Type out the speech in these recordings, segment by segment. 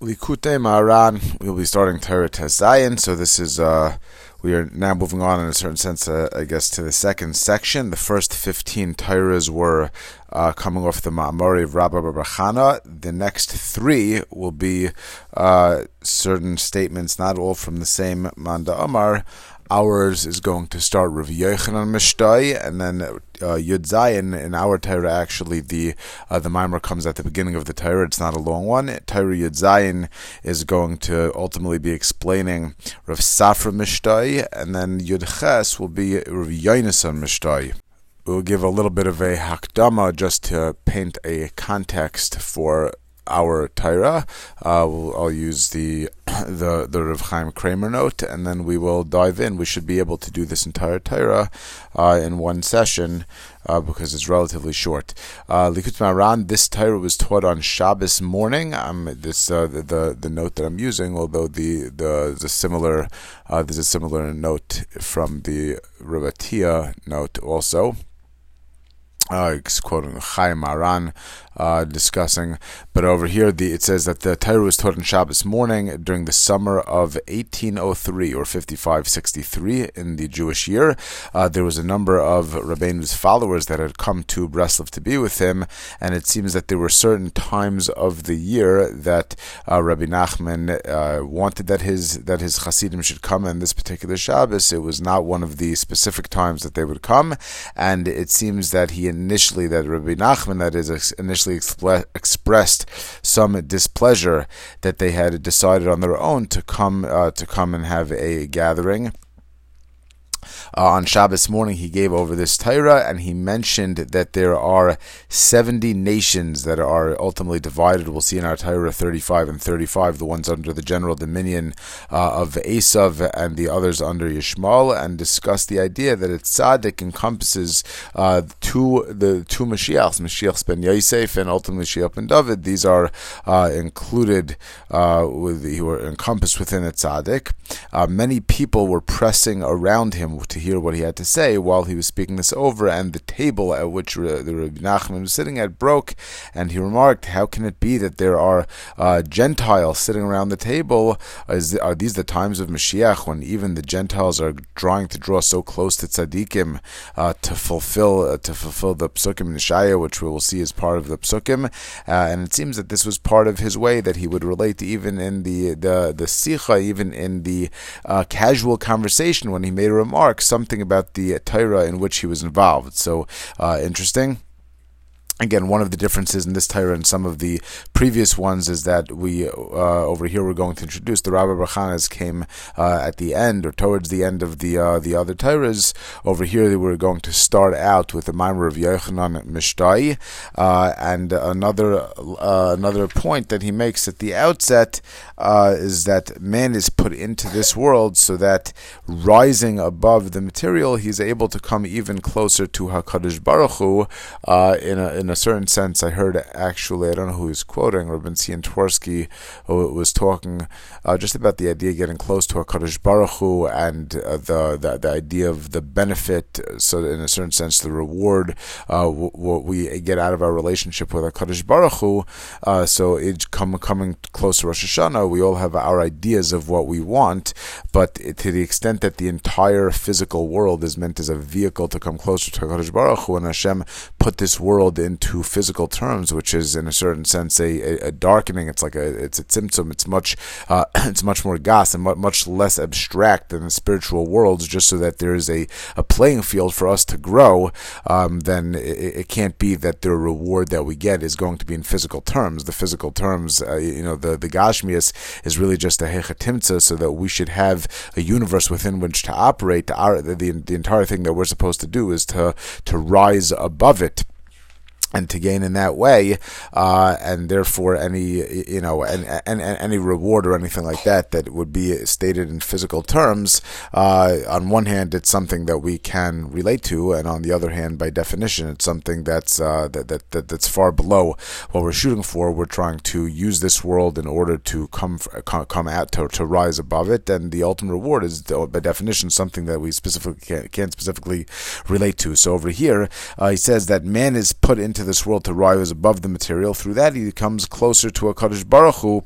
Likutei Maharan. We'll be starting Torah Zayin. So this is uh, we are now moving on in a certain sense, uh, I guess, to the second section. The first fifteen Torahs were uh, coming off the Ma'amori of Rabbi Barachana. The next three will be uh, certain statements, not all from the same Manda Amar. Ours is going to start Rav Yochanan Mishtoi, and then uh, Yud Zayin in our Torah. Actually, the uh, the mimer comes at the beginning of the Torah. It's not a long one. Torah Yud Zayin is going to ultimately be explaining Rav Safra Mishtoi, and then Yud Ches will be Rav Yonasan Mishtoi. We'll give a little bit of a hakdama just to paint a context for our Torah. Uh, I'll use the the the Rav Chaim Kramer note, and then we will dive in. We should be able to do this entire Torah uh, in one session uh, because it's relatively short. Uh, Likutei Moharan, this Torah was taught on Shabbos morning. Um, this uh, the, the, the note that I'm using, although the the the similar uh, there's a similar note from the Rabatia note also uh, quoting Chayei Moharan, uh, discussing. But over here, the, it says that the Torah was taught on Shabbos morning during the summer of 1803 or 5563 in the Jewish year. Uh, there was a number of Rabbeinu's followers that had come to Breslov to be with him, and it seems that there were certain times of the year that uh, Rabbi Nachman uh, wanted that his that his Hasidim should come. And this particular Shabbos, it was not one of the specific times that they would come, and it seems that he initially that Rabbi Nachman that is initially expl- expressed some displeasure that they had decided on their own to come uh, to come and have a gathering. Uh, on Shabbos morning, he gave over this Torah, and he mentioned that there are 70 nations that are ultimately divided. We'll see in our Torah 35 and 35, the ones under the general dominion uh, of Esav and the others under Yishmael, and discuss the idea that it's tzaddik encompasses uh, two the two Mashiachs, Mashiach ben Yosef and ultimately Mashiach ben David. These are uh, included uh, with who are encompassed within a tzaddik. Uh, many people were pressing around him to hear what he had to say while he was speaking this over, and the table at which the Rabbi Nachman was sitting at broke, and he remarked, "How can it be that there are uh, Gentiles sitting around the table? Is, are these the times of Mashiach when even the Gentiles are trying to draw so close to tzaddikim uh, to fulfill uh, to fulfill the psukim in Shaya, which we will see as part of the psukim?" Uh, and it seems that this was part of his way that he would relate even in the the the sicha, even in the uh, casual conversation when he made a remark, something about the Torah in which he was involved. So uh, interesting. Again, one of the differences in this Torah and some of the previous ones is that we uh, over here we're going to introduce the Rabbi Brachanas came uh, at the end or towards the end of the uh, the other Torahs. Over here, we're going to start out with the Maimer of Yochanan Mishtai, uh, and another uh, another point that he makes at the outset uh, is that man is put into this world so that rising above the material, he's able to come even closer to Hakadosh Baruch Hu in a in a certain sense, I heard actually, I don't know who he's quoting, Rabbi Sion Twersky, who was talking uh, just about the idea of getting close to HaKadosh Baruch Hu and uh, the, the, the idea of the benefit, so in a certain sense, the reward, uh, what we get out of our relationship with HaKadosh Baruch Hu. Uh, so it's come, coming close to Rosh Hashanah, we all have our ideas of what we want, but to the extent that the entire physical world is meant as a vehicle to come closer to HaKadosh Baruch Hu, and Hashem put this world into physical terms, which is in a certain sense a, a, darkening. It's like a it's a symptom. It's much uh, it's much more gas and much less abstract than the spiritual worlds. Just so that there is a, a playing field for us to grow, um, then it, it, can't be that the reward that we get is going to be in physical terms. The physical terms, uh, you know, the the gashmias is really just a hechatimtza, so that we should have a universe within which to operate. The the entire thing that we're supposed to do is to to rise above it and to gain in that way, uh, and therefore any you know and, and, and, any reward or anything like that that would be stated in physical terms. Uh, on one hand, it's something that we can relate to, and on the other hand, by definition, it's something that's uh, that, that, that that's far below what we're shooting for. We're trying to use this world in order to come come out to, to rise above it, and the ultimate reward is by definition something that we specifically can't, can't specifically relate to. So over here, uh, he says that man is put into into this world to rise above the material. Through that, he comes closer to HaKadosh Baruch Hu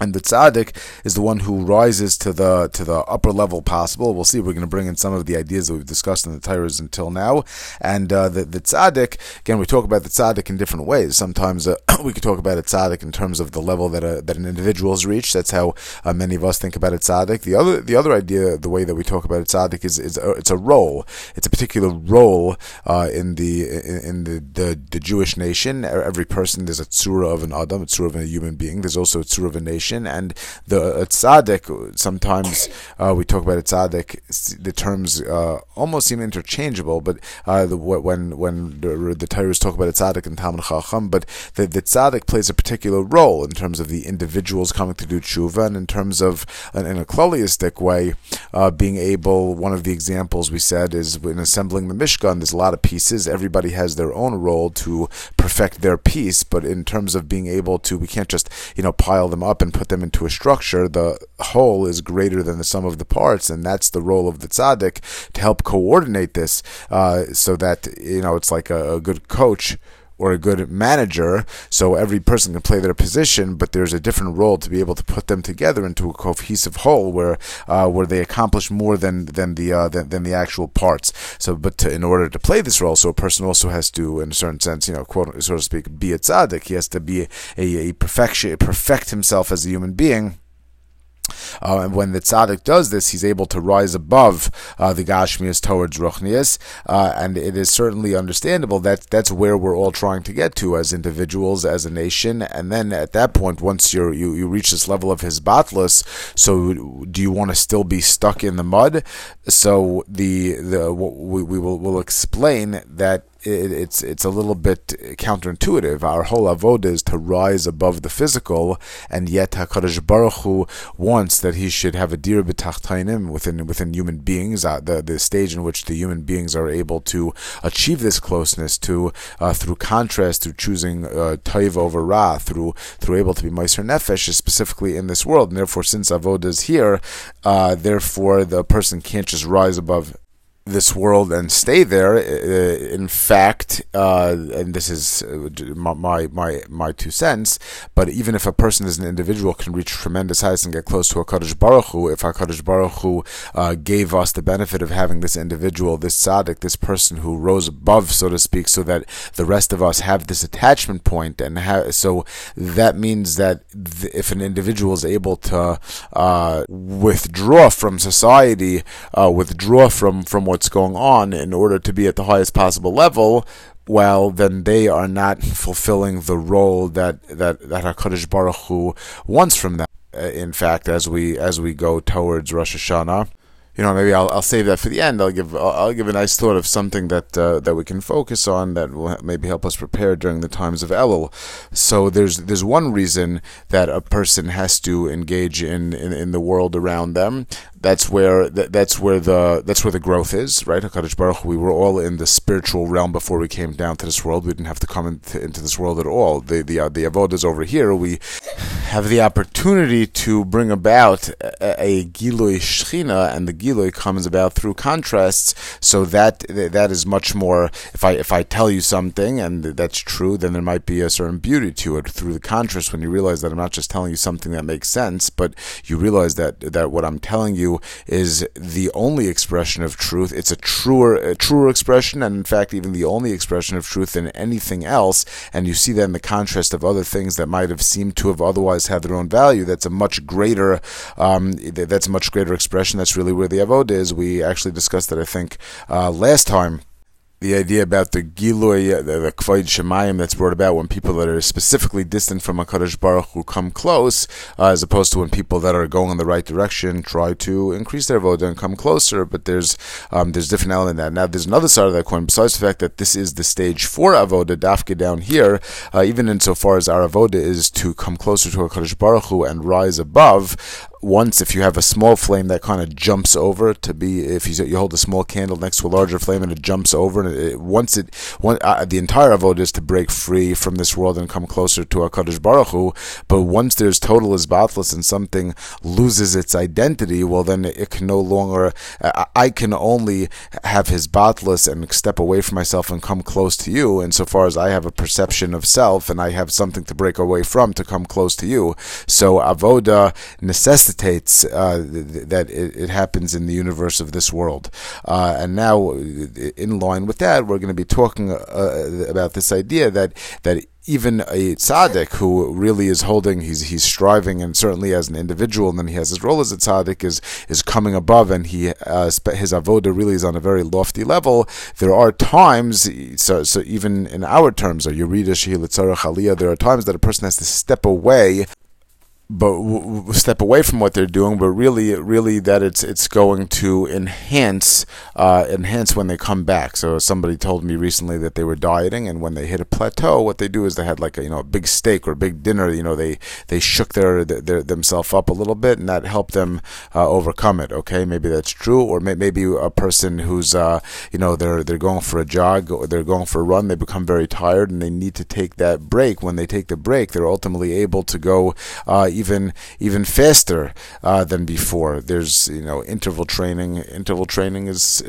and the tzaddik is the one who rises to the to the upper level possible. We'll see. We're going to bring in some of the ideas that we've discussed in the Torahs until now. And uh, the the tzaddik, again, we talk about the tzaddik in different ways. Sometimes uh, we could talk about a tzaddik in terms of the level that a, that an individual has reached. That's how uh, many of us think about a tzaddik. The other the other idea, the way that we talk about a tzaddik is is a, it's a role. It's a particular role uh, in the in, in the, the, the Jewish nation. Every person there's a tzura of an adam, a tzura of a human being. There's also a tzura of a nation and the tzaddik. Sometimes uh, we talk about tzaddik. The terms uh, almost seem interchangeable, but uh, the, when when the, the Torahs talk about tzaddik and Talmud Chacham, but the, the tzaddik plays a particular role in terms of the individuals coming to do tshuva, and in terms of in a kloliistic way, uh, being able. One of the examples we said is in assembling the Mishkan. There's a lot of pieces. Everybody has their own role to perfect their piece, but in terms of being able to, we can't just you know pile them up and put them into a structure, the whole is greater than the sum of the parts, and that's the role of the tzaddik to help coordinate this, uh, so that you know it's like a, a good coach or a good manager, so every person can play their position, but there's a different role to be able to put them together into a cohesive whole where uh, where they accomplish more than than the uh, than, than the actual parts. So, but to, in order to play this role, so a person also has to, in a certain sense, you know, quote so to speak, be a tzaddik. He has to be a, a perfection, perfect himself as a human being uh, and when the tzaddik does this, he's able to rise above uh, the gashmias towards ruchnias, uh, and it is certainly understandable that that's where we're all trying to get to as individuals, as a nation. And then at that point, once you you reach this level of his hisbatlus, so do you want to still be stuck in the mud? So the the we, we will will explain that it, it's it's a little bit counterintuitive. Our whole avodah is to rise above the physical, and yet Hakadosh Baruch Hu wants that he should have a dir b'tachtainim within within human beings. Uh, the the stage in which the human beings are able to achieve this closeness to uh, through contrast, through choosing uh, over ra, through through able to be meiser nefesh, specifically in this world. And therefore, since avodah is here, uh, therefore the person can't just rise above this world and stay there. In fact, uh, and this is uh, my my my two cents. But even if a person as an individual can reach tremendous heights and get close to HaKadosh Baruch Hu, if Hakadosh Baruch Hu uh, gave us the benefit of having this individual, this tzaddik, this person who rose above, so to speak, so that the rest of us have this attachment point, and ha- so that means that th- if an individual is able to uh, withdraw from society, uh, withdraw from from what what's going on in order to be at the highest possible level, well, then they are not fulfilling the role that that that Hakadosh Baruch Hu wants from them. Uh, in fact, as we as we go towards Rosh Hashanah, you know, maybe I'll, I'll save that for the end. I'll give I'll, I'll give a nice thought of something that uh, that we can focus on that will maybe help us prepare during the times of Elul. So there's there's one reason that a person has to engage in, in, in the world around them, that's where that's where the that's where the growth is, right? Hakadosh Baruch, we were all in the spiritual realm before we came down to this world. We didn't have to come into, into this world at all. The the uh, the avodah is over here. We have the opportunity to bring about a, a gilui shchina, and the gilui comes about through contrasts. So that that is much more. If I if I tell you something and that's true, then there might be a certain beauty to it through the contrast when you realize that I'm not just telling you something that makes sense, but you realize that that what I'm telling you is the only expression of truth. It's a truer, a truer expression, and in fact, even the only expression of truth than anything else. And you see that in the contrast of other things that might have seemed to have otherwise had their own value. That's a much greater, um, that's a much greater expression. That's really where the avod is. We actually discussed that, I think, uh, last time the idea about the Giloy, the, the Kvoid Shemayim that's brought about when people that are specifically distant from HaKadosh Baruch Hu come close, uh, as opposed to when people that are going in the right direction try to increase their voda and come closer. But there's um, there's different element in that. Now there's another side of that coin. Besides the fact that this is the stage for avoda dafka down here, uh, even insofar as our avoda is to come closer to HaKadosh Baruch Hu and rise above once if you have a small flame that kind of jumps over to be if you, you hold a small candle next to a larger flame and it jumps over and it, once it one, uh, the entire avodah is to break free from this world and come closer to Hakadosh Baruch Hu. But once there's total isbatlus and something loses its identity, well then it can no longer. Uh, I can only have his batlus and step away from myself and come close to you. Insofar as I have a perception of self and I have something to break away from to come close to you. So avoda necessitates uh, that it, it, happens in the universe of this world. Uh, and now, in line with that, we're going to be talking uh, about this idea that that even a tzaddik who really is holding, he's he's striving, and certainly as an individual, and then he has his role as a tzaddik is is coming above, and he uh, his avoda really is on a very lofty level. There are times, so, so even in our terms, or Yerida Shehi Aliyah, there are times that a person has to step away but w- step away from what they're doing, but really, really that it's it's going to enhance uh, enhance when they come back. So somebody told me recently that they were dieting, and when they hit a plateau, what they do is they had like a you know a big steak or a big dinner. You know they they shook their, their themselves up a little bit, and that helped them uh, overcome it. Okay, maybe that's true, or may- maybe a person who's uh, you know they're they're going for a jog or they're going for a run, they become very tired, and they need to take that break. When they take the break, they're ultimately able to go uh, even even faster uh, than before. There's you know interval training. Interval training is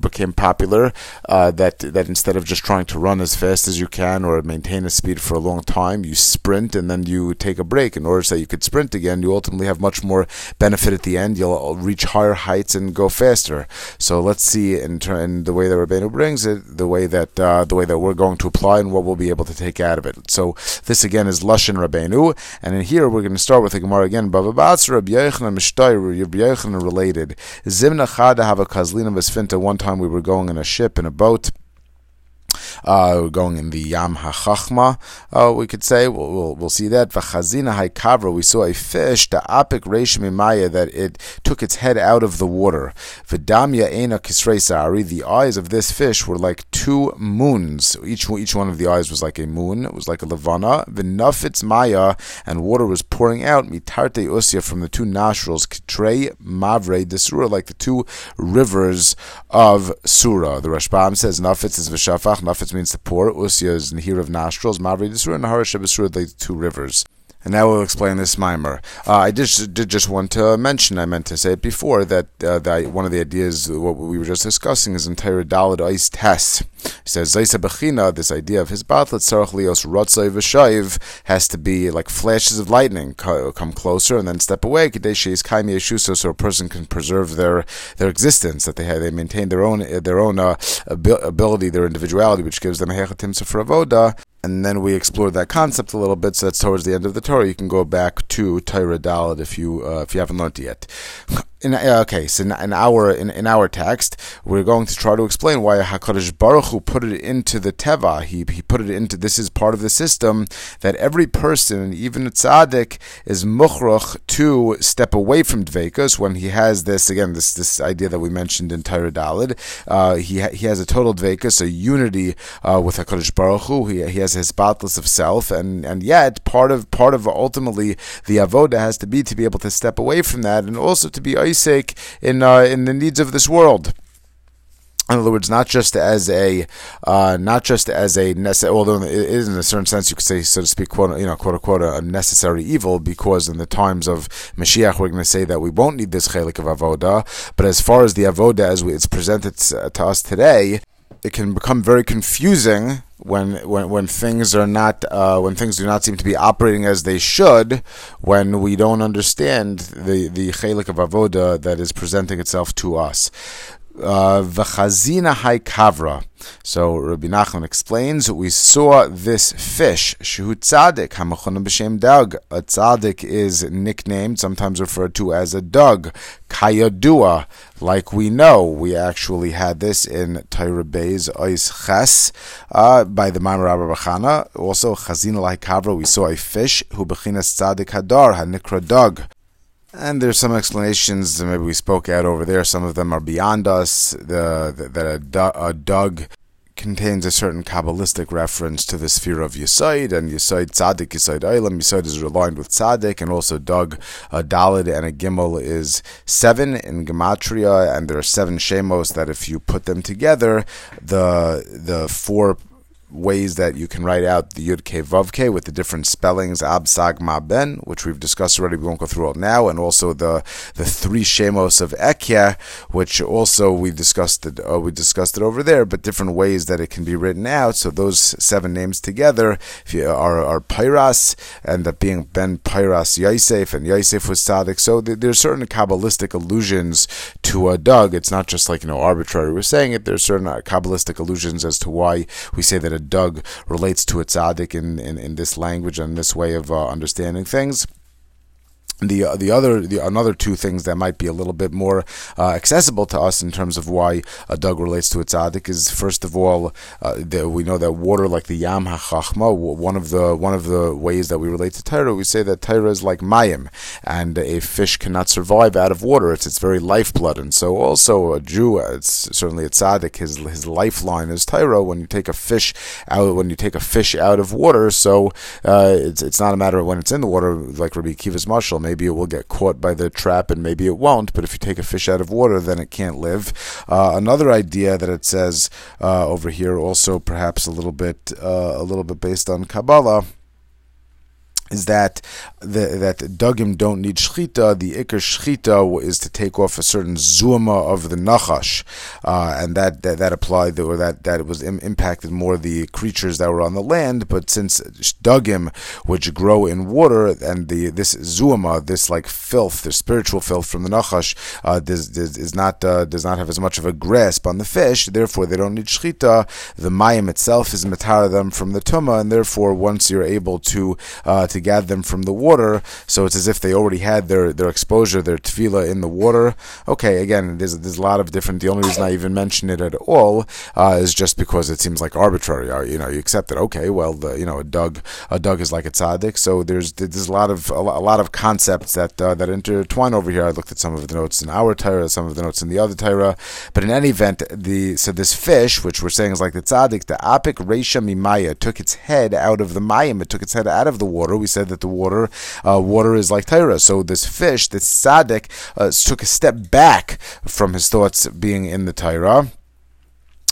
became popular. Uh, that that instead of just trying to run as fast as you can or maintain a speed for a long time, you sprint and then you take a break in order so you could sprint again. You ultimately have much more benefit at the end. You'll reach higher heights and go faster. So let's see in, in the way that Rabbeinu brings it, the way that uh, the way that we're going to apply and what we'll be able to take out of it. So this again is Lashon Rabbeinu, and in here we're going to start with the Gemara again. Bava Basra, Rabbi Yochanan Mishtayr, Rabbi Yochanan related. Zimna Chada have a Kazlina Vesfinta. One time we were going in a ship, in a boat uh, going in the Yam HaChachma, uh, we could say. We'll, we'll, we'll see that. V'chazina haikavra, we saw a fish, the apik reshim that it took its head out of the water. V'damya ena kisrei sari, the eyes of this fish were like two moons. Each, each one of the eyes was like a moon. It was like a levana. V'nafitz maya, and water was pouring out, mitarte usya, from the two nostrils, kitrei mavre desura, like the two rivers of Surah. The Rashbam says, nafitz is v'shafach, nafitz means to pour. Usya is in here of nostrils. Mavri Desur and Harashab Desur, the two rivers. And now we'll explain this mimer. Uh, I did, did just want to mention, I meant to say it before, that, uh, that one of the ideas, what we were just discussing, is entire Dalad Ice test. He says, Zaisa Bechina, this idea of his batlet, Sarach Lios Rotzai V'Shaiv, has to be like flashes of lightning, come closer and then step away, Kadeshi is Kaimi Yeshuso, so a person can preserve their, their existence, that they have, they maintain their own, their own uh, ability, their individuality, which gives them Hechatim Sefer Avoda, and then we explored that concept a little bit. So that's towards the end of the Torah. You can go back to Torah Dalit if you uh, if you haven't learned it yet. In, uh, okay, so in, our in, in our text, we're going to try to explain why Hakadosh Baruch Hu put it into the teva. He he put it into this is part of the system that every person, even a tzaddik, is muchroch to step away from dvekas when he has this again this this idea that we mentioned in Torah Dalid. Uh, he he has a total dvekas, a unity uh, with Hakadosh Baruch Hu. He, he has his batless of self, and and yet part of part of ultimately the avoda has to be to be able to step away from that, and also to be Isaac in uh, in the needs of this world. In other words, not just as a, uh, not just as a necessary, although it is in a certain sense you could say, so to speak, quote, you know, quote unquote, a necessary evil, because in the times of Mashiach, we're going to say that we won't need this chelik of avoda. But as far as the avoda as it's presented to us today, it can become very confusing when when when things are not uh, when things do not seem to be operating as they should when we don't understand the the chelik of avoda that is presenting itself to us. V'chazina hai kavra. So Rabbi Nachman explains, we saw this fish, Shehu Tzadik, Hamachonim B'Shem Dag. A Tzadik is nicknamed, sometimes referred to as a dog, Kayadua. Like we know, we actually had this in Torah Beis Ois Ches uh, by the Maimar Rabbi Bachana. Also, Chazina Lai Kavra, we saw a fish, who Bechinas Tzadik Hadar, Hanikra dog. And there's some explanations that maybe we spoke out over there. Some of them are beyond us. The, the that a, a dog contains a certain Kabbalistic reference to the sphere of Yisoid, and Yisoid Tzaddik, Yisoid Eilam. Yisoid is aligned with Tzaddik, and also Dug, a Dalid, and a Gimel is seven in Gematria, and there are seven Shemos that if you put them together, the the four ways that you can write out the Yud K Vav K with the different spellings Absag Ma Ben, which we've discussed already. We won't go through it now, and also the the three Shemos of Ekya, which also we discussed it. Uh, we discussed it over there, but different ways that it can be written out. So those seven names together are are Pyras, and that being Ben Pyras Yosef, and Yosef was Tzaddik. So there's certain kabbalistic allusions to a Dug. It's not just like you know arbitrary. We're saying it. There's certain kabbalistic allusions as to why we say that Dug relates to a tzaddik in, in, in this language and this way of uh, understanding things the uh, the other the another two things that might be a little bit more uh, accessible to us in terms of why a dug relates to a tzaddik is first of all uh, we know that water like the yam hachachma one of the one of the ways that we relate to Torah we say that Torah is like mayim and a fish cannot survive out of water. It's its very lifeblood and so also a Jew it's certainly a tzaddik his his lifeline is Torah. When you take a fish out when you take a fish out of water so uh, it's it's not a matter of when it's in the water like Rabbi Akiva's mashal Maybe it will get caught by the trap and maybe it won't, but if you take a fish out of water, then it can't live. Uh, another idea that it says uh, over here, also perhaps a little bit, uh, a little bit based on Kabbalah is that the, that dugim don't need shchita. The ikar shchita is to take off a certain zuma of the nachash, uh, and that, that that applied or that that was Im- impacted more the creatures that were on the land. But since dugim, which grow in water, and the this zuma, this like filth, the spiritual filth from the nachash, uh, does, does, is not uh, does not have as much of a grasp on the fish. Therefore, they don't need shchita. The mayim itself is matar them from the tuma, and therefore, once you're able to uh, to gather them from the water. So it's as if they already had their, their exposure, their tefillah in the water. Okay, again, there's, there's a lot of different. The only reason I even mention it at all uh, is just because it seems like arbitrary. Uh, you know, you accept it. Okay, well, the, you know, a dug a dug is like a tzaddik. So there's there's a lot of a lot of concepts that uh, that intertwine over here. I looked at some of the notes in our Torah, some of the notes in the other Torah. But in any event, the so this fish, which we're saying is like the tzaddik, the apik reisha mimaya, took its head out of the mayim. It took its head out of the water. We said that the water, uh, water is like Torah. So this fish, this tzaddik, uh, took a step back from his thoughts being in the Torah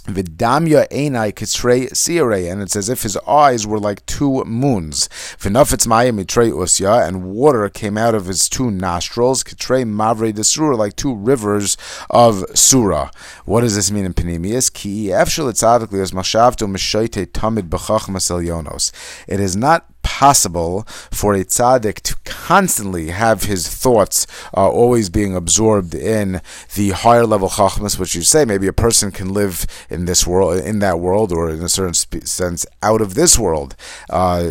Vidamya Einai Kitrei Siare, and it's as if his eyes were like two moons. Vinafitz Maya Mitrei Usya, and water came out of his two nostrils, Kitrei Mavre Desura, like two rivers of Surah. What does this mean in Panemius? Ki Efshel as Mashavto Mishaite Tamid Bachach Yonos. It is not possible for a tzaddik to constantly have his thoughts uh, always being absorbed in the higher level chachmas, which you say maybe a person can live in this world, in that world, or in a certain sp- sense out of this world. Uh,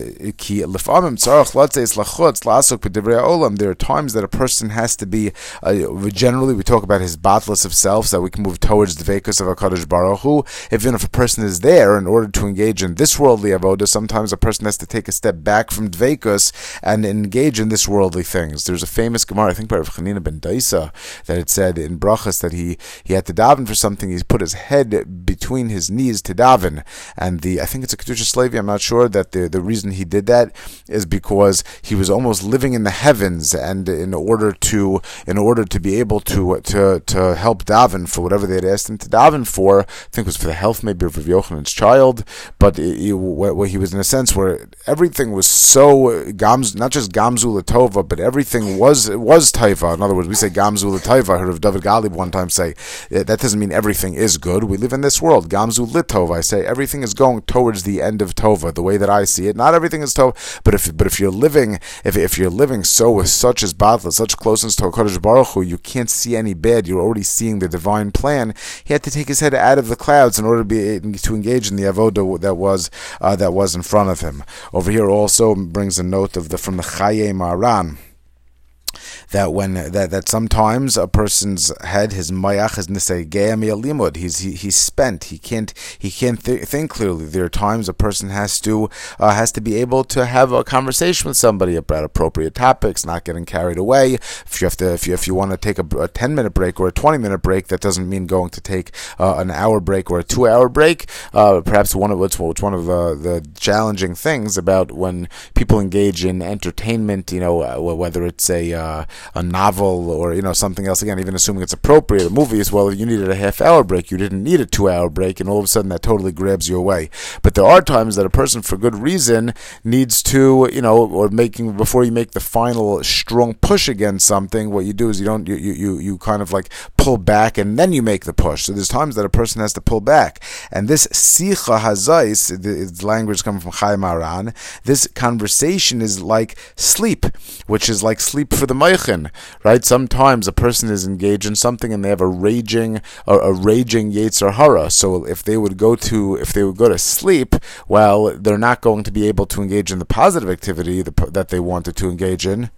there are times that a person has to be. Uh, generally, we talk about his battles of self, so that we can move towards the vekas of Hakadosh Baruch Hu. Even if a person is there, in order to engage in this worldly avoda, sometimes a person has to take a step back from Dveikus and engage in this worldly things. There's a famous Gemara, I think by Rav Chanina ben Daisa, that it said in Brachas that he, he had to daven for something. He put his head between his knees to daven. And the I think it's a Kedushas Levi, I'm not sure, that the, the reason he did that is because he was almost living in the heavens and in order to in order to be able to to, to help daven for whatever they had asked him to daven for, I think it was for the health maybe of Rav Yochanan's child, but it, it, where he was in a sense where everything was so gams, not just gamzu latova, but everything was was taiva. In other words, we say gamzu latova. I heard of David Galib one time say that doesn't mean everything is good. We live in this world. Gamzu litova. I say everything is going towards the end of tova. The way that I see it, not everything is tova. But if but if you're living if, if you're living so with such as batla, such closeness to Hakadosh Baruch Hu, you can't see any bad. You're already seeing the divine plan. He had to take his head out of the clouds in order to be to engage in the avoda that was uh, that was in front of him. Over here, also brings a note of the from the Chayei Moharan that when that, that sometimes a person's head, his mayach is limud. He's he, he's spent. He can't he can't th- think clearly. There are times a person has to uh, has to be able to have a conversation with somebody about appropriate topics, not getting carried away. If you have to if you if you want to take a, a ten minute break or a twenty minute break, that doesn't mean going to take uh, an hour break or a two hour break. Uh, perhaps one of what's, one of the, the challenging things about when people engage in entertainment, you know, uh, whether it's a uh, a novel or you know something else. Again, even assuming it's appropriate, a movie is well, you needed a half hour break, you didn't need a two hour break, and all of a sudden that totally grabs you away. But there are times that a person, for good reason, needs to, you know, or making before you make the final strong push against something. What you do is you don't you you you kind of like pull back and then you make the push. So there's times that a person has to pull back, and this sicha hazais, the language coming from Chayei Moharan, this conversation is like sleep, which is like sleep for the meichin, right? Sometimes a person is engaged in something and they have a raging, a, a raging yetzer hara. So if they would go to, if they would go to sleep, well, they're not going to be able to engage in the positive activity that they wanted to engage in.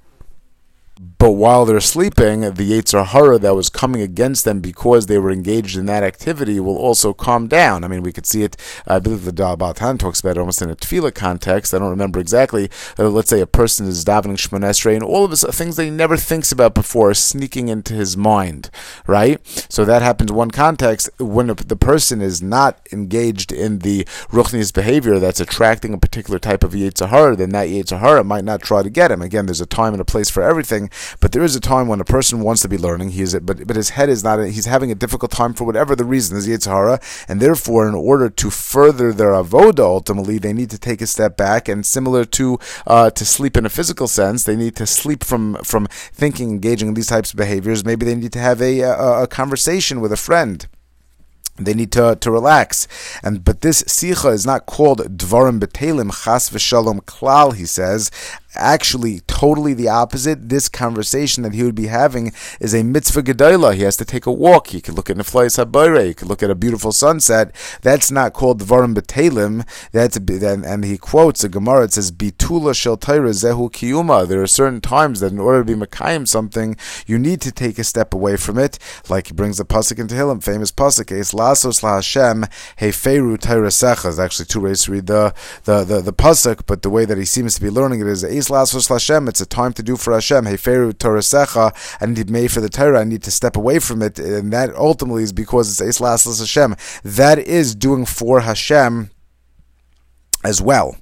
But while they're sleeping, the Yetzer Hara that was coming against them because they were engaged in that activity will also calm down. I mean, we could see it, I believe the Dalbatan talks about it almost in a tefillah context. I don't remember exactly. Uh, let's say a person is davening Shemoneh Esrei, and all of the things that he never thinks about before are sneaking into his mind, right? So that happens one context. When the person is not engaged in the Ruchni's behavior that's attracting a particular type of Yetzer Hara, then that Yetzer Hara might not try to get him. Again, there's a time and a place for everything but there is a time when a person wants to be learning. He is, but but his head is not. He's having a difficult time for whatever the reason is Yetzer Hara, and therefore, in order to further their avoda, ultimately, they need to take a step back. And similar to uh, to sleep in a physical sense, they need to sleep from from thinking, engaging in these types of behaviors. Maybe they need to have a, a, a conversation with a friend they need to, to relax. And but this sicha is not called dvarim betelim chas v'shalom klal. He says actually totally the opposite. This conversation that he would be having is a mitzvah gedola. He has to take a walk. He could look at neflayis habayre. He could look at a beautiful sunset. That's not called dvarim betelim. That's and, and he quotes a gemara. It says bitula shel zehu kiyuma. There are certain times that in order to be mekayim something, you need to take a step away from it. Like he brings the pasuk in Tehillim, famous pasuk, Es lasos la Hashem heferu Torah actually two ways to read the the the, the pasuk, but the way that he seems to be learning it is It's a time to do for Hashem. Heferu Torasecha. I need to for the Torah. I need to step away from it, and that ultimately is because it's Eis Laslas Hashem. That is doing for Hashem as well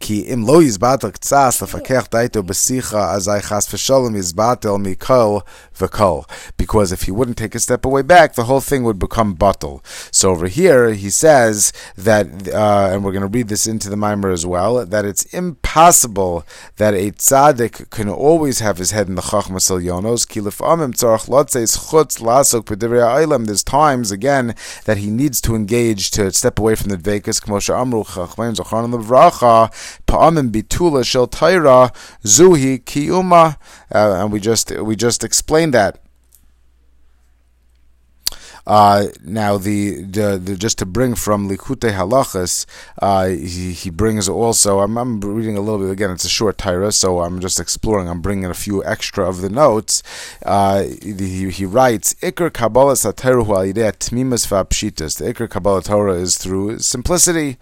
כי אם לא יזבטל קצת לפקח דייתו בשיחה, אזי חס ושלום יזבטל מכל וכל. Because if he wouldn't take a step away back, the whole thing would become bottle. So over here, he says that, uh, and we're going to read this into the mimer as well, that it's impossible that a tzaddik can always have his head in the chachmas elyonos. Ki lefamim tzarach lotzeis chutz lasok b'divrei There's times, again, that he needs to engage to step away from the dvekas, k'moshe amru chachmeim zocharon levracha, pa'amim bitula shel taira zuhi kiyuma, uh, and we just we just explained that. Uh, now, the, the, the, just to bring from Likute Halachas, uh, he, he brings also. I'm, I'm, reading a little bit again. It's a short Torah, so I'm just exploring. I'm bringing a few extra of the notes. Uh, he, he writes, "Iker Kabbalah Sateru Tmimas Va'Pshitas." The Iker Kabbalah Torah is through simplicity.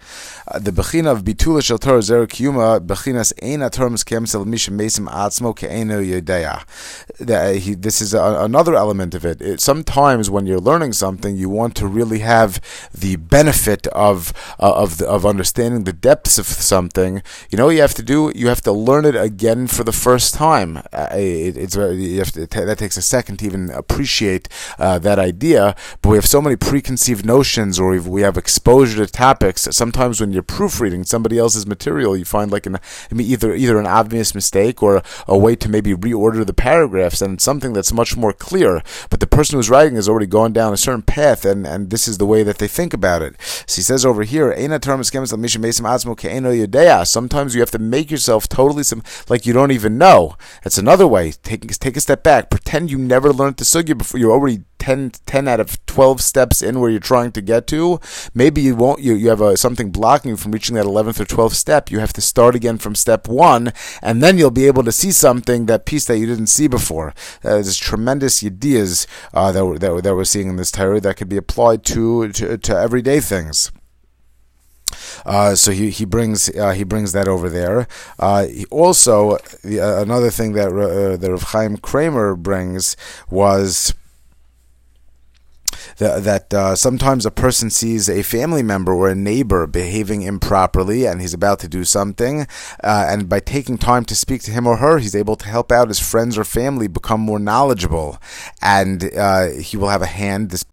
Uh, the Bechina of Bitula Shel Torah Zer Kiyuma Bechinas Eina Torah Miskem Sel Mishim Mesim Atzmo Ke'enu Yedeya. This is a, another element of it. it. Sometimes when you're learning something, you want to really have the benefit of uh, of the, of understanding the depths of something. You know, you have to do. You have to learn it again for the first time. Uh, it, it's to, that takes a second to even appreciate uh, that idea. But we have so many preconceived notions, or we have exposure to topics. Sometimes when you're proofreading somebody else's material, you find like an I mean, either either an obvious mistake or a way to maybe reorder the paragraphs, and something that's much more clear. But the person who's writing has already gone down a certain path, and, and this is the way that they think about it. So he says over here, Sometimes you have to make yourself totally some like you don't even know. That's another way. Take take a step back. Pretend you never learned the sugya before. You're already 10, 10 out of 12 steps in where you're trying to get to, maybe you won't, you, you have a, something blocking you from reaching that 11th or 12th step. You have to start again from step one, and then you'll be able to see something, that piece that you didn't see before. Uh, there's tremendous ideas uh, that, that, that we're seeing in this Torah that could be applied to, to, to everyday things. Uh, so he he brings uh, he brings that over there. Uh, also, the, uh, another thing that uh, that Rav Chaim Kramer brings was that uh, sometimes a person sees a family member or a neighbor behaving improperly and he's about to do something, uh, and by taking time to speak to him or her, he's able to help out his friends or family become more knowledgeable, and uh, he will have a hand. This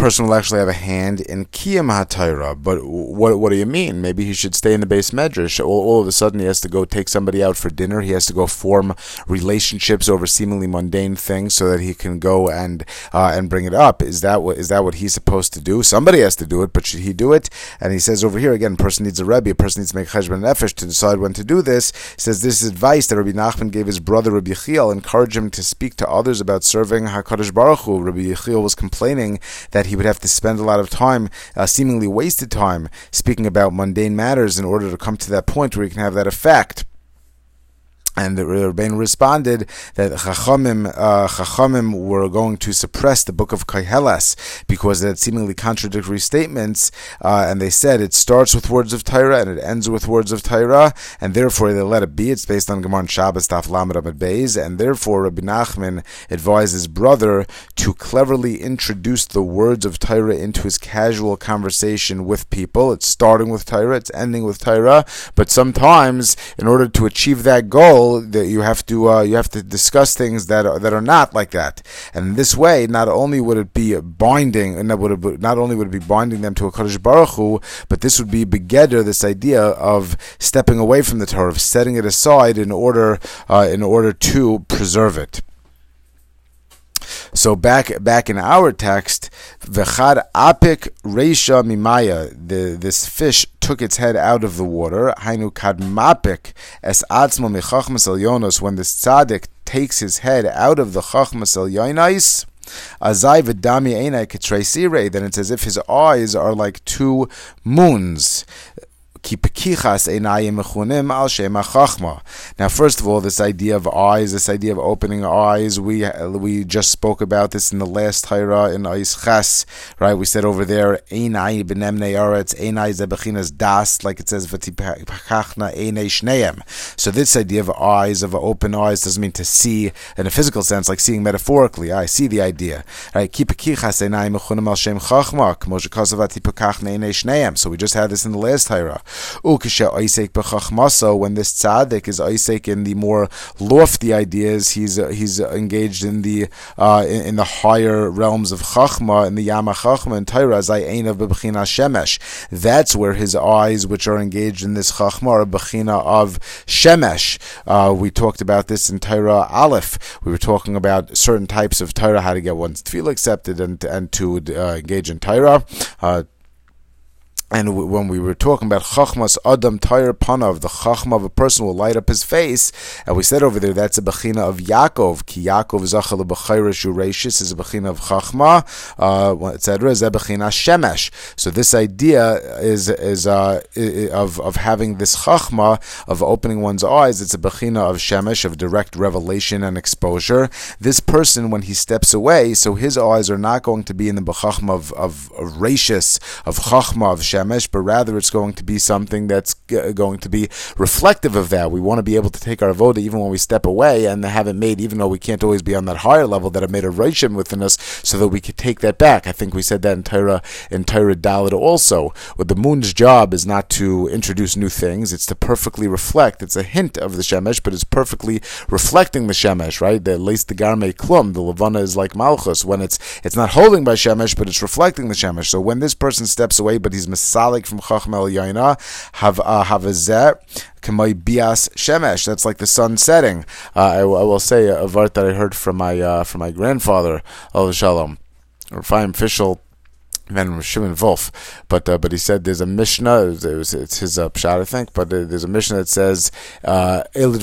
person will actually have a hand in Kiyam HaTorah. But what, what do you mean? Maybe he should stay in the beis medrash. All, all, of a sudden, he has to go take somebody out for dinner. He has to go form relationships over seemingly mundane things so that he can go and uh, and bring it up. Is that what is that what he's supposed to do? Somebody has to do it, but should he do it? And he says over here again, a person needs a rebbe. A person needs to make cheshbon nefesh to decide when to do this. He says this is advice that Rabbi Nachman gave his brother Rabbi Yechiel, encourage him to speak to others about serving Hakadosh Baruch Hu. Rabbi Yechiel was complaining that he would have to spend a lot of time, uh, seemingly wasted time, speaking about mundane matters in order to come to that point where he can have that effect. And the Rebbein responded that Chachamim, uh, Chachamim were going to suppress the book of Koheles because it had seemingly contradictory statements, uh, and they said it starts with words of Torah and it ends with words of Torah, and therefore they let it be. It's based on Gemara Shabbos Taf Lamed Beis, and therefore Rabbi Nachman advised his brother to cleverly introduce the words of Torah into his casual conversation with people. It's starting with Torah, it's ending with Torah, but sometimes in order to achieve that goal, that you have to uh, you have to discuss things that are, that are not like that. And this way, not only would it be binding, and would not only would it be binding them to HaKadosh Baruch Hu, but this would be begeder this idea of stepping away from the Torah, of setting it aside in order uh, in order to preserve it. So back back in our text, v'chad apik reisha mimaya, the this fish took its head out of the water. Hainu kadmapik es atzmo michachmas elyonos. When the tzaddik takes his head out of the chachmas elyonos. Azai v'dami einai Then it's as if his eyes are like two moons. Now, first of all, this idea of eyes, this idea of opening eyes, we we just spoke about this in the last Torah in Ais right? We said over there, Einai aretz, Einai das, like it says, Einai. So this idea of eyes, of open eyes, doesn't mean to see in a physical sense, like seeing metaphorically. I see the idea, right? So we just had this in the last Torah. When this tzaddik is Isaac in the more lofty ideas, he's uh, he's engaged in the uh, in, in, the higher realms of chachma, in the yama chachma and Torah, zayin of shemesh. That's where his eyes, which are engaged in this chachma, are bechina of shemesh. Uh, we talked about this in Torah Aleph. We were talking about certain types of Torah, how to get one's tefillah accepted, and and to uh, engage in Torah. And when we were talking about Chachmas Adam Tayr Panav, the Chachma of a person will light up his face, and we said over there that's a Bechina of Yaakov, Ki Yaakov Zachal Shurashis is a Bechina of Chachma, uh, etc. is a Bechina Shemesh. So this idea is is uh, of of having this Chachma of opening one's eyes. It's a Bechina of Shemesh of direct revelation and exposure. This person, when he steps away, so his eyes are not going to be in the Bechachma of of, of Rashis, of Chachma of Shemesh shemesh, but rather it's going to be something that's g- going to be reflective of that. We want to be able to take our voda even when we step away and have it made, even though we can't always be on that higher level that have made a reishim within us, so that we could take that back. I think we said that in Torah in Torah Dalit also. What the moon's job is not to introduce new things; it's to perfectly reflect. It's a hint of the shemesh, but it's perfectly reflecting the shemesh. Right? The least the garme klum, the levana is like malchus when it's it's not holding by shemesh, but it's reflecting the shemesh. So when this person steps away, but he's salik from Chacham El Yaina, have uh, havazet kamay bias shemesh. That's like the sun setting. Uh, I, I, will say a, a that I heard from my uh, from my grandfather, Al Shalom, or Chaim Fischel Van Shimon Wolf, but uh, but he said there's a Mishnah. It was, it's his uh, pshat, I think. But uh, there's a Mishnah that says uh, and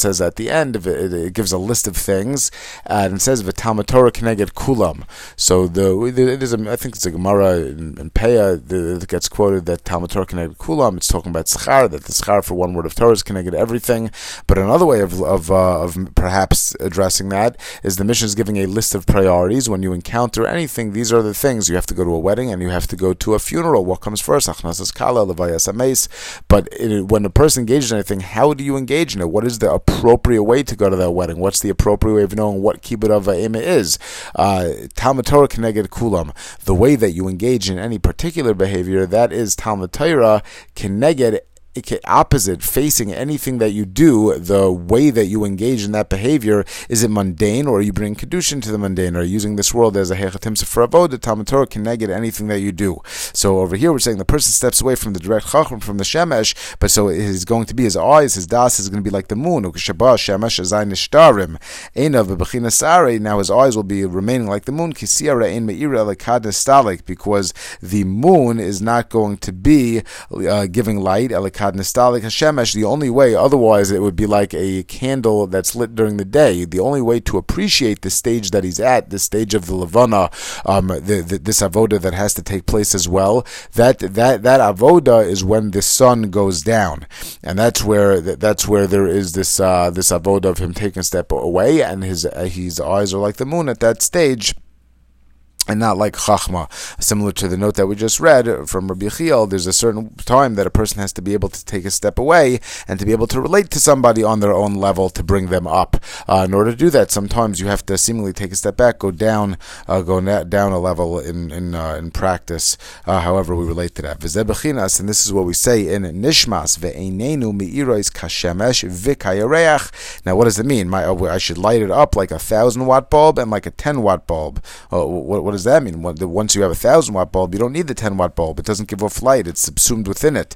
says at the end it, it, gives a list of things and it says v'talmud Torah keneged kulam. So the there's a, I think it's a Gemara in, in Peah that gets quoted that Talmud Torah keneged kulam. It's talking about schar that the schar for one word of Torah is keneged everything. But another way of of, uh, of perhaps addressing that is the Mishnah is giving a list of priorities. When you encounter anything, these are the things. You have to go to a wedding and you have to go to a funeral. What comes first? Achnasas kala, levayas. But it, when a person engages in anything, how do you engage in it? What is the appropriate way to go to that wedding? What's the appropriate way of knowing what kibbut of is? Uh, Talmud Torah keneged kulam. The way that you engage in any particular behavior, that is Talmud Torah keneged opposite facing anything that you do, the way that you engage in that behavior, is it mundane or are you bring kedushin to the mundane? Are you using this world as a hechatim sefer avodah? Talmud Torah keneged anything that you do. So over here we're saying the person steps away from the direct chacham from the shemesh, but so he's going to be his eyes, his das is going to be like the moon. Now his eyes will be remaining like the moon because the moon is not going to be uh, giving light nistalik hashemesh. The only way, otherwise, it would be like a candle that's lit during the day. The only way to appreciate the stage that he's at, the stage of the levana, um, the, the, this avoda that has to take place as well. That that that avoda is when the sun goes down, and that's where that's where there is this uh, this avoda of him taking a step away, and his uh, his eyes are like the moon at that stage and not like chachma. Similar to the note that we just read from Rabbi Yechiel, there's a certain time that a person has to be able to take a step away and to be able to relate to somebody on their own level to bring them up. Uh, in order to do that, sometimes you have to seemingly take a step back, go down, uh, go na- down a level in in, uh, in practice. Uh, however, we relate to that. And this is what we say in Nishmas ve'einenu mi'irois kashemesh v'kayareach. Now, what does it mean? My, I should light it up like a thousand watt bulb and like a ten watt bulb. Uh, what, what does that mean? Once you have a thousand watt bulb, you don't need the ten watt bulb. It doesn't give off light; it's subsumed within it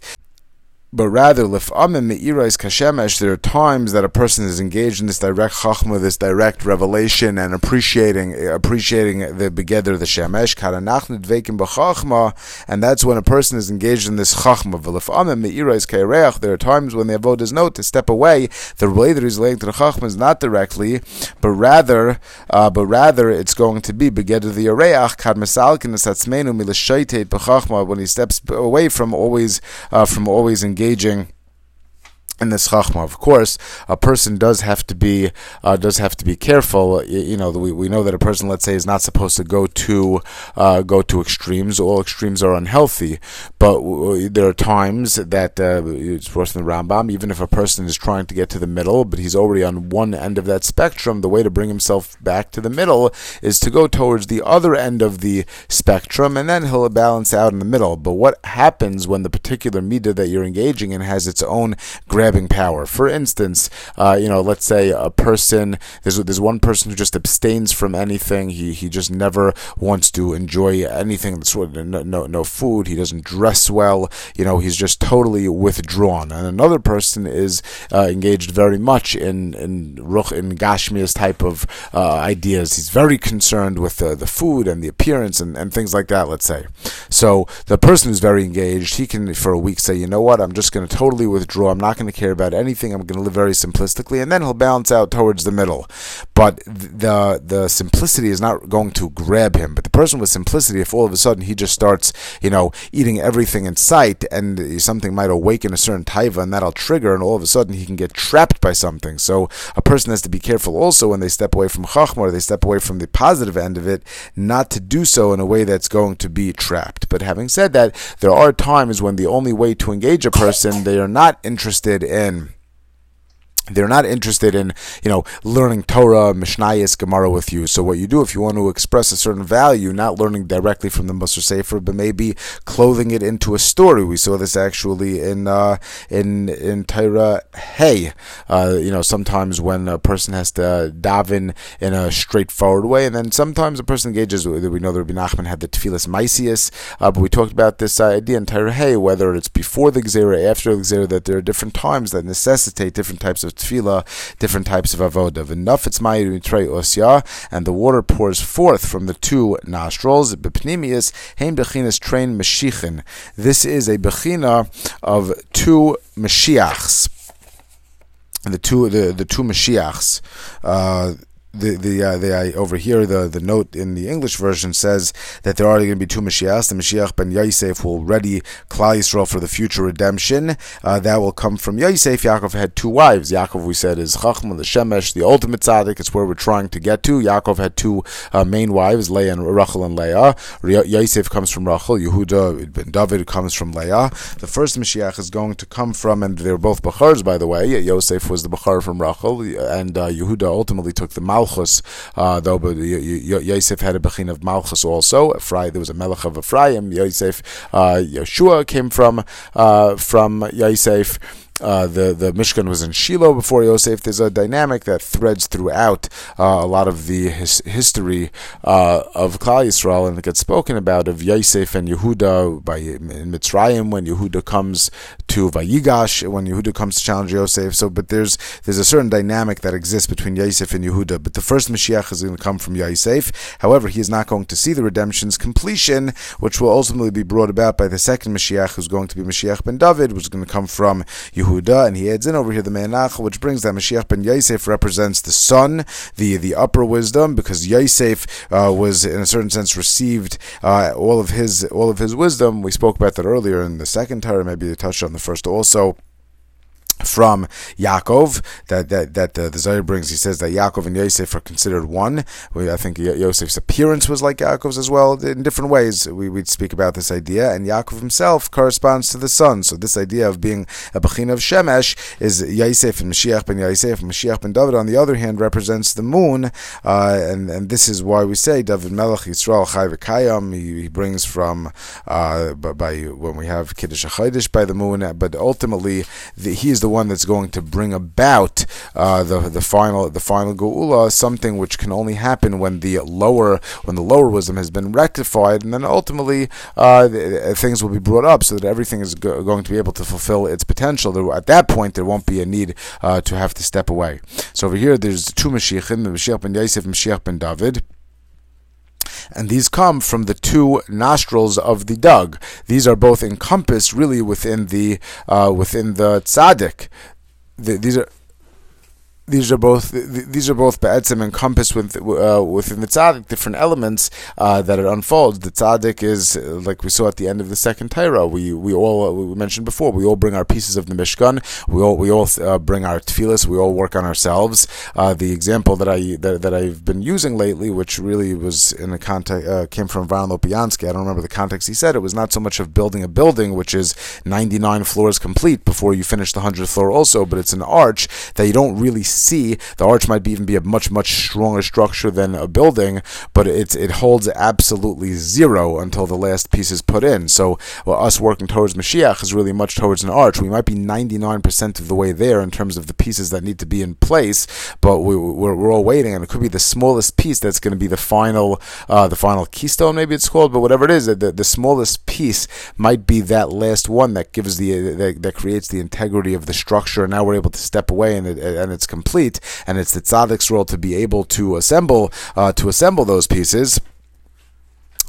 but rather lefamim meirais kashemesh. There are times that a person is engaged in this direct chachma, this direct revelation, and appreciating appreciating the begeder the shemesh karanach nidvekim b'chachma, and that's when a person is engaged in this chachma. V'lefamim meirais kaireach. There are times when the avodah is note to step away. The way that he's laying to the chachma is not directly, but rather, uh, but rather it's going to be begeder the yareach kad mesalkin esatzmenu milashaitet b'chachma when he steps away from always uh, from always engaging engaging in this chachma. Of course, a person does have to be uh, does have to be careful. You, know, we, we know that a person, let's say, is not supposed to go to uh, go to extremes. All extremes are unhealthy, but w- there are times that uh, it's worse than the Rambam. Even if a person is trying to get to the middle, but he's already on one end of that spectrum, the way to bring himself back to the middle is to go towards the other end of the spectrum, and then he'll balance out in the middle. But what happens when the particular midah that you're engaging in has its own grab power. For instance, uh, you know, let's say a person there's there's one person who just abstains from anything. He he just never wants to enjoy anything. No no no food. He doesn't dress well. You know, he's just totally withdrawn. And another person is uh, engaged very much in in ruch in gashmias type of uh, ideas. He's very concerned with the, the food and the appearance and, and things like that. Let's say. So the person who's very engaged, he can for a week say, you know what, I'm just going to totally withdraw. I'm not going to care about anything. I'm going to live very simplistically, and then he'll balance out towards the middle. But the the simplicity is not going to grab him. But the person with simplicity, if all of a sudden he just starts, you know, eating everything in sight, and something might awaken a certain taiva, and that'll trigger, and all of a sudden he can get trapped by something. So a person has to be careful also when they step away from chachma, or they step away from the positive end of it, not to do so in a way that's going to be trapped. But having said that, there are times when the only way to engage a person, they are not interested in they're not interested in, you know, learning Torah, Mishnayos, Gemara with you. So what you do if you want to express a certain value, not learning directly from the Musar Sefer, but maybe clothing it into a story. We saw this actually in uh, in in Torah Hey. Uh, you know, sometimes when a person has to daven in a straightforward way, and then sometimes a person engages. We know that Rabbi Nachman had the Tefillas Maisius, uh, but we talked about this idea in Torah Hey, whether it's before the Gzera, after the Gzera, that there are different times that necessitate different types of tefillah, different types of avodah. V'nafetz mayim mitrei osya, and the water pours forth from the two nostrils. Bepnimius heim bechinas train meshichin. This is a bechina of two Mashiachs. The two the, the two Mashiachs. Uh, the the uh, the uh, over here the the note in the English version says that there are going to be two Mashiachs. The Mashiach ben Yosef will ready Klal Yisrael for the future redemption. Uh, that will come from Yosef. Yaakov had two wives. Yaakov we said is Chachma the Shemesh, the ultimate tzaddik. It's where we're trying to get to. Yaakov had two uh, main wives, Leah and Rachel and Leah. Yosef comes from Rachel. Yehuda ben David comes from Leah. The first Mashiach is going to come from, and they're both Bachars by the way. Yosef was the Bachar from Rachel, and uh, Yehuda ultimately took the Mal Malchus, uh, though, but Yosef had a bechin of Malchus also. Ephraim, there was a Melech of Ephraim. Yosef, uh, Yeshua came from uh, from Yosef. Uh, the the Mishkan was in Shiloh before Yosef. There's a dynamic that threads throughout uh, a lot of the his, history uh, of Klal Yisrael, and it gets spoken about of Yosef and Yehuda by in Mitzrayim when Yehuda comes to Vayigash when Yehuda comes to challenge Yosef. So, but there's there's a certain dynamic that exists between Yosef and Yehuda. But the first Mashiach is going to come from Yosef. However, he is not going to see the redemption's completion, which will ultimately be brought about by the second Mashiach, who's going to be Mashiach ben David, which is going to come from Yehuda. Yehuda, and he adds in over here the Me'anach, which brings that Mashiach ben Yosef represents the son, the the upper wisdom, because Yosef uh, was in a certain sense received uh, all of his all of his wisdom. We spoke about that earlier in the second Torah, maybe they touched on the first also from Yaakov that that that uh, the Zohar brings. He says that Yaakov and Yosef are considered one. We, I think Yosef's appearance was like Yaakov's as well. In different ways, we would speak about this idea, and Yaakov himself corresponds to the sun. So this idea of being a bechin of Shemesh is Yosef and Mashiach ben Yosef. Mashiach ben David, on the other hand, represents the moon, uh, and and this is why we say David Melech Yisrael Chai v'Kayam. He, he brings from uh, by, by when we have Kiddush Chaydish by the moon, but ultimately the, he is the one that's going to bring about uh, the the final the final geula, something which can only happen when the lower when the lower wisdom has been rectified, and then ultimately uh, uh things will be brought up so that everything is go- going to be able to fulfill its potential. There, at that point, there won't be a need uh, to have to step away. So over here, there's two Mashiachim, the Mashiach ben Yosef, and Mashiach ben David and these come from the two nostrils of the dog. These are both encompassed really within the uh, within the tzaddik. The, these are these are both these are both be'etzim encompassed with, uh, within the tzaddik different elements uh, that it unfolds. The tzaddik is uh, like we saw at the end of the second Torah. We we all uh, we mentioned before. We all bring our pieces of the Mishkan. We all we all uh, bring our tefillas. We all work on ourselves. Uh, the example that I that, that I've been using lately, which really was in a context came from Van Lopiansky. I don't remember the context he said. It was not so much of building a building, which is 99 floors complete before you finish the hundredth floor, also, but it's an arch that you don't really see, the arch might be even be a much much stronger structure than a building, but it it holds absolutely zero until the last piece is put in. So well, us working towards Mashiach is really much towards an arch. We might be 99% of the way there in terms of the pieces that need to be in place, but we, we're, we're all waiting, and it could be the smallest piece that's going to be the final uh, the final keystone, maybe it's called, but whatever it is, the, the smallest piece might be that last one that gives the that, that creates the integrity of the structure. And now we're able to step away, and it, and it's complete complete, and it's the tzaddik's role to be able to assemble uh, to assemble those pieces.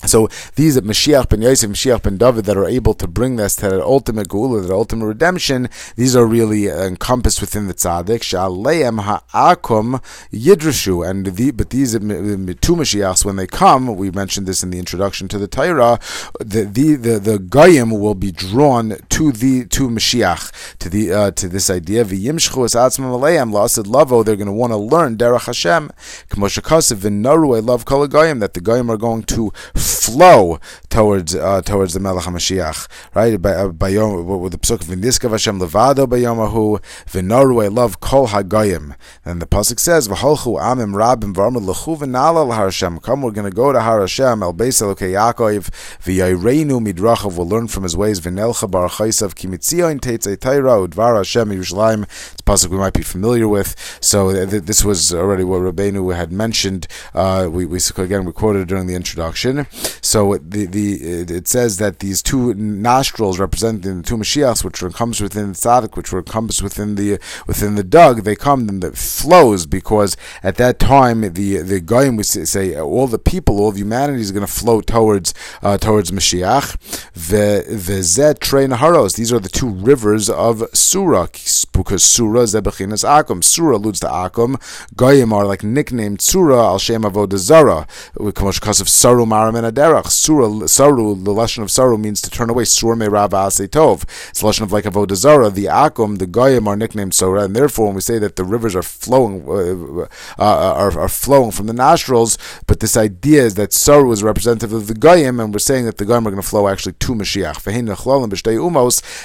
So these Mashiach ben Yosef, Mashiach ben David that are able to bring us to that ultimate geula, that ultimate redemption, these are really encompassed within the tzaddik. Sha'aleim ha'akum yidrashu, and the, but these two Mashiachs when they come, we mentioned this in the introduction to the Torah, the the the, the goyim will be drawn to the to Mashiach to the uh, to this idea. V'yimshchu es atzmam aleim la'asid lavo. They're going to want to learn derech Hashem. K'moshakasev v'naru. I love kol that the goyim are going to flow towards uh, towards the Melech HaMashiach, right? By, uh, by Yom, with the pasuk V'niskav Hashem levado bayomahu v'noru love kol hagoyim. And the pasuk says V'holchu amim rabim v'armud lechu v'nala l'har. Come, we're going to go to Har Hashem El Beis Elokei Yaakov v'yayreinu midrachav. We'll learn from his ways. V'nelcha bar chaysav kimitzion teitzei Torah udvar Hashem Yerushalayim. It's a pasuk we might be familiar with. So uh, th- this was already what Rabbeinu had mentioned. Uh, we, we again we quoted during the introduction. So the the it, says that these two nostrils representing the two Mashiachs, which encompassed within the tzaddik, which were encompassed within the within the dug, they come and it flows because at that time the the goyim we say all the people, all of humanity is going to flow towards uh, towards Mashiach. The the train haros. These are the two rivers of Surah because Surah zebechinas akum. Surah alludes to akum. Goyim are like nicknamed Surah al shem avodah zara. Because of saru maram and aderach. Surah saru the lesson of saru means to turn away. Surah me rav tov. It's a lesson of like avodah zara. The akum, the goyim are nicknamed Surah, and therefore when we say that the rivers are flowing uh, uh, are, are flowing from the nostrils, but this idea is that saru is representative of the goyim, and we're saying that the goyim are going to flow actually to Mashiach.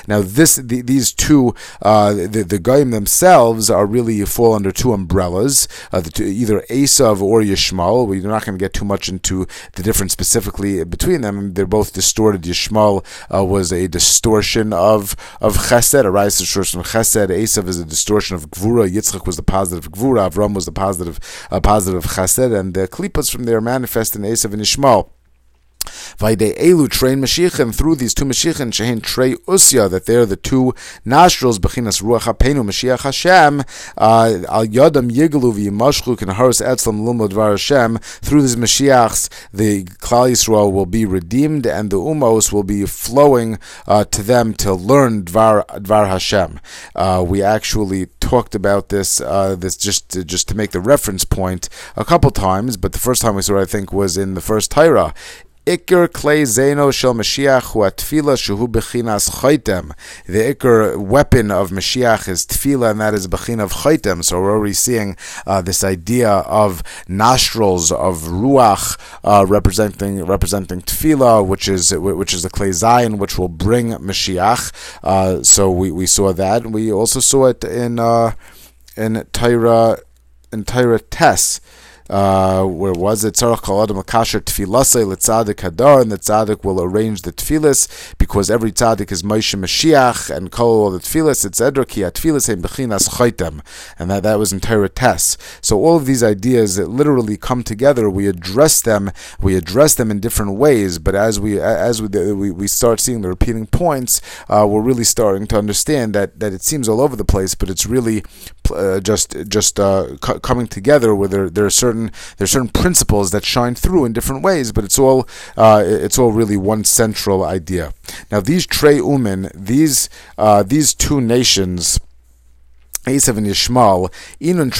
Now this the, these two uh, the the goyim themselves are really fall under two umbrellas, uh, two, either Esav or Yishmael. We're not going to get too much into the difference specifically between them. They're both distorted. Yishmael uh, was a distortion of of Chesed, a rise distortion of Chesed. Esav is a distortion of Gvura. Yitzchak was the positive Gvura. Avram was the positive uh, positive Chesed, and the klipas from there manifest in Esav and Yishmael. Vaide Elu train Mashiachim through these two Mashiachim Shehin Trey Usya that they're the two nostrils Bechinas Ruach Hapenu Mashiach Hashem uh, Al Yadam Yiglu V'Yimashchu Can Haros Etzlam Lumod Var Hashem through these Mashiachs the Klal Yisrael will be redeemed and the Umos will be flowing uh, to them to learn Dvar Dvar Hashem. Uh, we actually talked about this uh, this just to, just to make the reference point a couple times, but the first time we saw it I think was in the first Torah Iker Klei Zeno Shel Mashiach Hu Atfila Shuhu Bechinas Chaitem. The Iker weapon of Mashiach is Tfila, and that is Bechin of Chaitem. So we're already seeing uh, this idea of nostrils of Ruach uh, representing representing Tfila, which is which is the Klei Zayin, which will bring Mashiach. Uh, so we, we saw that. We also saw it in uh, in Torah in Torah Tess uh, where was it? Tzarach kol adam akasher tfilasei letzadik hadar, and the tzadik will arrange the tfilas because every tzadik is Moshe Mashiach and kol the tfilas etc. Ki atfilas heim bechinas and that that was in Torah Tess. So all of these ideas that literally come together, we address them, we address them in different ways. But as we as we we, we start seeing the repeating points, uh, we're really starting to understand that that it seems all over the place, but it's really uh, just just uh, coming together where there, there are certain there are certain principles that shine through in different ways, but it's all uh, it's all really one central idea. Now these Trey Umen, these uh, these two nations. Inun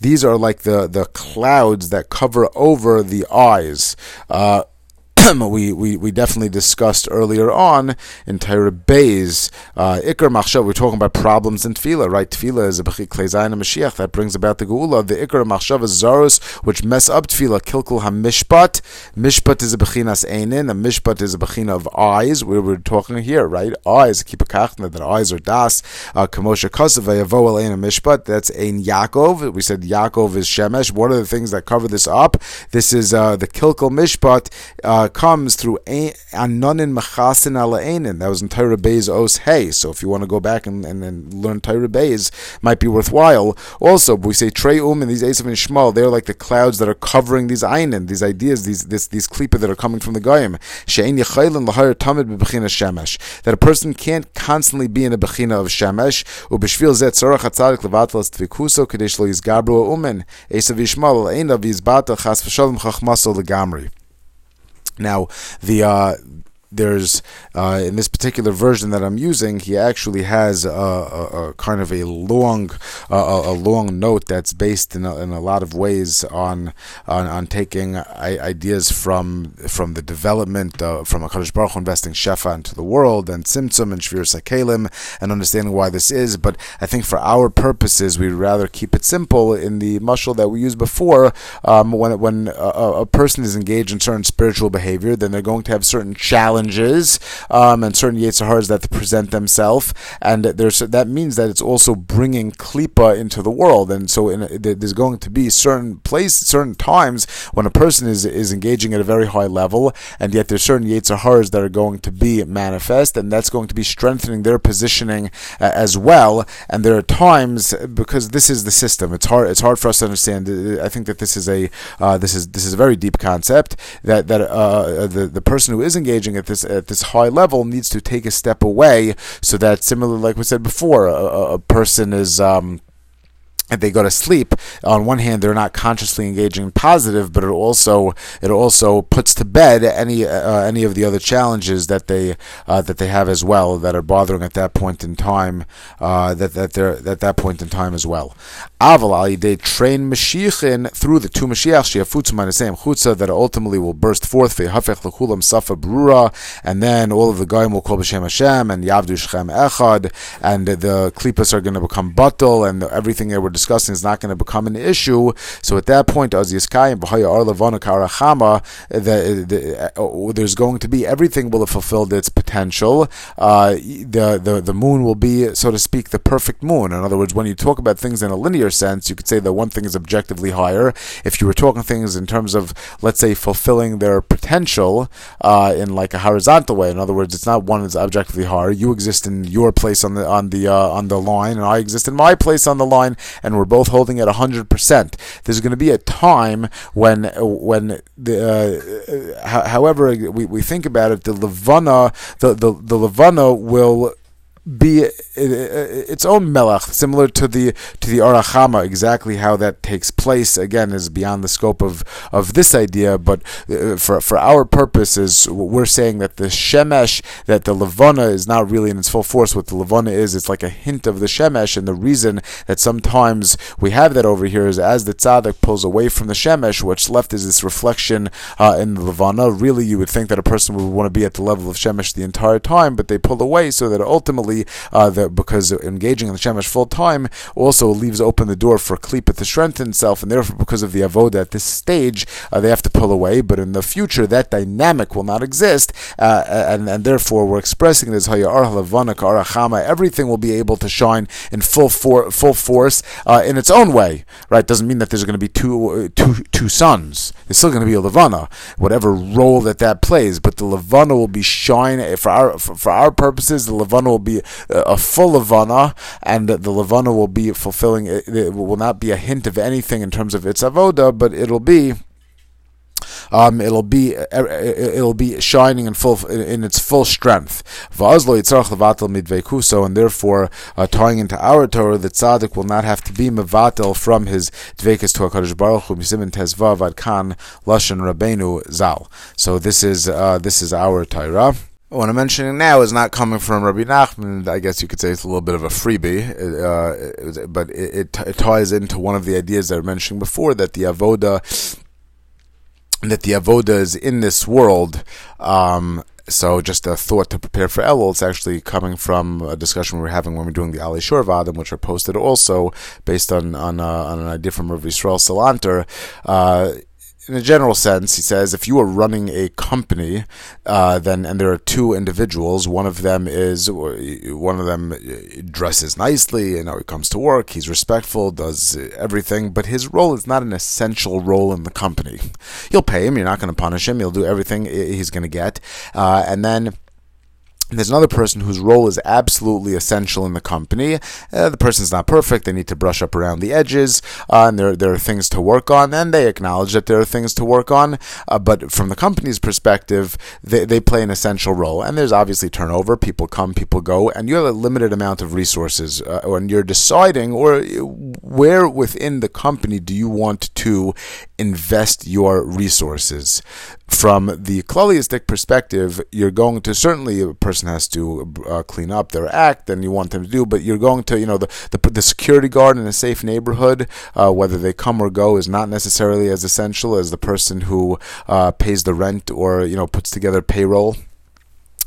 These are like the, the clouds that cover over the eyes. Uh, we, we, we definitely discussed earlier on in Torah Bays. Uh, Ikar Machshav, we're talking about problems in Tefillah, right? Tefillah is a Bechik Klezayin Mashiach that brings about the Geula. The Ikar Machshav is Zaros, which mess up Tefillah. Kilkul HaMishpat. Mishpat is a Bechinas Einin. A Mishpat is a Bechina of eyes. We were talking here, right? Eyes, keep a kachna, that eyes are Das. Uh, Kamosha Kasav, Yavo Alein Mishpat. That's Ein Yaakov. We said Yaakov is Shemesh. What are the things that cover this up? This is uh, the Kilkul Mishpat. Uh, comes through Anonin Machasin Ala Einin. That was in Torah Beis Os Hey. So if you want to go back and, and, and learn Torah Beis, might be worthwhile. Also, we say Trey Um and these Esav and Yishmael, they're like the clouds that are covering these Einin, these ideas, these this, these klipa that are coming from the Goyim. She'en Yechaylin Lahar Tamid Bebechina Shemesh. That a person can't constantly be in a Bechina of Shemesh. Ubeshvil Zet Tzorach HaTzadik Levatlas Tvikuso Kadesh Lo Yizgabru Umen. Esav Yishmael Einav Yizbata Chas V'Shalom Chachmaso Legamri. Now, the uh, there's uh, in this particular version that I'm using, he actually has a, a, a kind of a long a, long note that's based in a, in a lot of ways on on, on taking ideas from from the development uh, from Hakadosh Baruch Hu investing shefa into the world and Tzimtzum and Shvir Sakalim and understanding why this is. But I think for our purposes, we'd rather keep it simple in the mashal that we used before. Um, when when a, a person is engaged in certain spiritual behavior, then they're going to have certain challenges challenges um, and certain Yetzirahs that present themselves, and there's that means that it's also bringing klipa into the world, and so there's going to be certain place, certain times when a person is is engaging at a very high level, and yet there's certain Yetzirahs that are going to be manifest, and that's going to be strengthening their positioning uh, as well. And there are times because this is the system. It's hard. It's hard for us to understand. I think that this is a uh, this is this is a very deep concept that that uh, the the person who is engaging at this at this high level needs to take a step away so that similar like we said before, a, a person is. Um, and they go to sleep, on one hand they're not consciously engaging in positive, but it also it also puts to bed any uh, any of the other challenges that they uh, that they have as well that are bothering at that point in time uh, that that they're at that point in time as well. Aval they train Mashiachin through the two Mashiach Shiafutzu same chutza that ultimately will burst forth Hafech Lekulam Safa Brura, and then all of the Goyim will call B'Shem Hashem and Yavdu Shechem Echad, and the Klipas are going to become bottle, and everything they were discussing is not going to become an issue. So at that point, Levana Karachama, uh, there's going to be everything will have fulfilled its potential. Uh, the the the moon will be, so to speak, the perfect moon. In other words, when you talk about things in a linear sense, you could say that one thing is objectively higher. If you were talking things in terms of, let's say, fulfilling their potential uh, in like a horizontal way, in other words, it's not one that's objectively higher. You exist in your place on the on the uh, on the line, and I exist in my place on the line, and we're both holding at hundred percent. There's going to be a time when when the uh, however we, we think about it, the levana the the, the levana will be its own melech, similar to the to the arachama. Exactly how that takes place again is beyond the scope of, of this idea. But uh, for for our purposes, we're saying that the shemesh, that the levana is not really in its full force. What the levana is, it's like a hint of the shemesh, and the reason that sometimes we have that over here is as the tzaddik pulls away from the shemesh, what's left is this reflection uh, in the levana. Really, you would think that a person would want to be at the level of shemesh the entire time, but they pull away so that ultimately uh, because engaging in the Shemesh full time also leaves open the door for Klippa to strengthen itself, and therefore, because of the Avoda at this stage, uh, they have to pull away. But in the future, that dynamic will not exist, uh, and, and therefore, we're expressing this Arachama. Everything will be able to shine in full for, full force uh, in its own way. Right? Doesn't mean that there's going to be two uh, two two suns. There's still going to be a Levana, whatever role that that plays. But the Levana will be shining for our for, for our purposes. The Levana will be a full Levana, and the Levana will be fulfilling. It, will not be a hint of anything in terms of its avoda, but it'll be. Um, it'll be it'll be shining in full in its full strength. And therefore, uh, tying into our Torah, the tzaddik will not have to be mevatel from his dvekas to Hakadosh Baruch Hu lashon rabenu zal. So this is uh, this is our Torah. What I'm mentioning now is not coming from Rabbi Nachman. I guess you could say it's a little bit of a freebie, uh, but it, it, it, ties into one of the ideas that I mentioned before that the avoda, that the avoda is in this world. Um, so just a thought to prepare for Elul. It's actually coming from a discussion we were having when we are doing the Ali Shur Vadim, which are posted also based on on, uh, on an idea from Rav Yisrael Salanter. Uh, in a general sense, he says if you are running a company, uh, then and there are two individuals, one of them is one of them dresses nicely, you know, he comes to work, he's respectful, does everything, but his role is not an essential role in the company. You'll pay him, you're not going to punish him, you'll do everything he's going to get, uh, and then there's another person whose role is absolutely essential in the company. Uh, the person's not perfect. They need to brush up around the edges, uh, and there, there are things to work on, and they acknowledge that there are things to work on. Uh, but from the company's perspective, they, they play an essential role. And there's obviously turnover. People come, people go, and you have a limited amount of resources. Uh, when you're deciding, or where within the company do you want to invest your resources? From the klaliistic perspective, you're going to certainly a person has to uh, clean up their act, and you want them to do, but you're going to, you know, the the, the security guard in a safe neighborhood, uh, whether they come or go, is not necessarily as essential as the person who uh, pays the rent or you know puts together payroll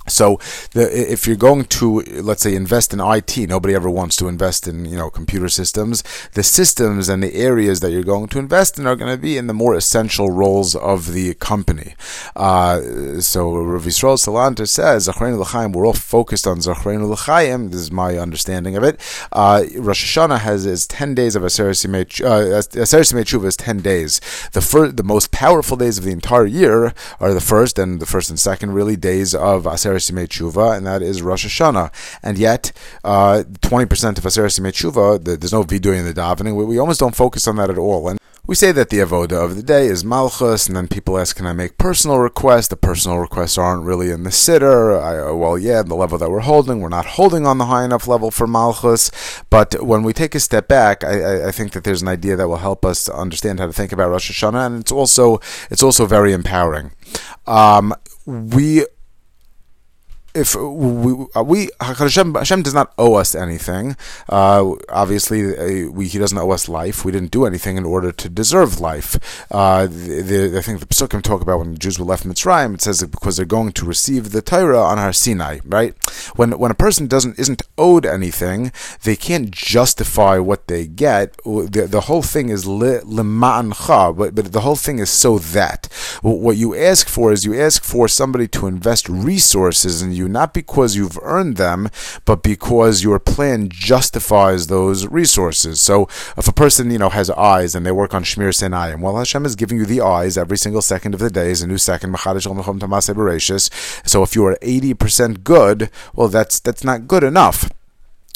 So, the, if you're going to, let's say, invest in IT, nobody ever wants to invest in, you know, computer systems. The systems and the areas that you're going to invest in are going to be in the more essential roles of the company. Uh, so, Rav Yisrael Salanter says, L'chaim, we're all focused on Zachreinu L'chaim. This is my understanding of it. Uh, Rosh Hashanah has is 10 days of Aseret Simei uh, is 10 days. The, first, the most powerful days of the entire year are the first and the first and second, really, days of Aseret Simei Tshuva, and that is Rosh Hashanah. And yet, uh, 20% of Aseret Simei Tshuva, there's no vidui in the davening. We, we almost don't focus on that at all. And we say that the avoda of the day is malchus, and then people ask, "Can I make personal requests?" The personal requests aren't really in the sitter. I, well, yeah, the level that we're holding, we're not holding on the high enough level for malchus. But when we take a step back, I, I think that there's an idea that will help us understand how to think about Rosh Hashanah, and it's also it's also very empowering. Um, we if we, uh, we Hashem, Hashem does not owe us anything. Uh, obviously, uh, we, He doesn't owe us life. We didn't do anything in order to deserve life. Uh, the, the, I think the Pesukim talk about when the Jews were left Mitzrayim. It says because they're going to receive the Torah on Har Sinai. Right? When when a person doesn't isn't owed anything, they can't justify what they get. The, the whole thing is lema'ancha, but but the whole thing is so that what you ask for is you ask for somebody to invest resources in you not because you've earned them, but because your plan justifies those resources. So if a person, you know, has eyes and they work on Shmir Senayim, well, Hashem is giving you the eyes every single second of the day is a new second. So if you are 80% good, well, that's that's not good enough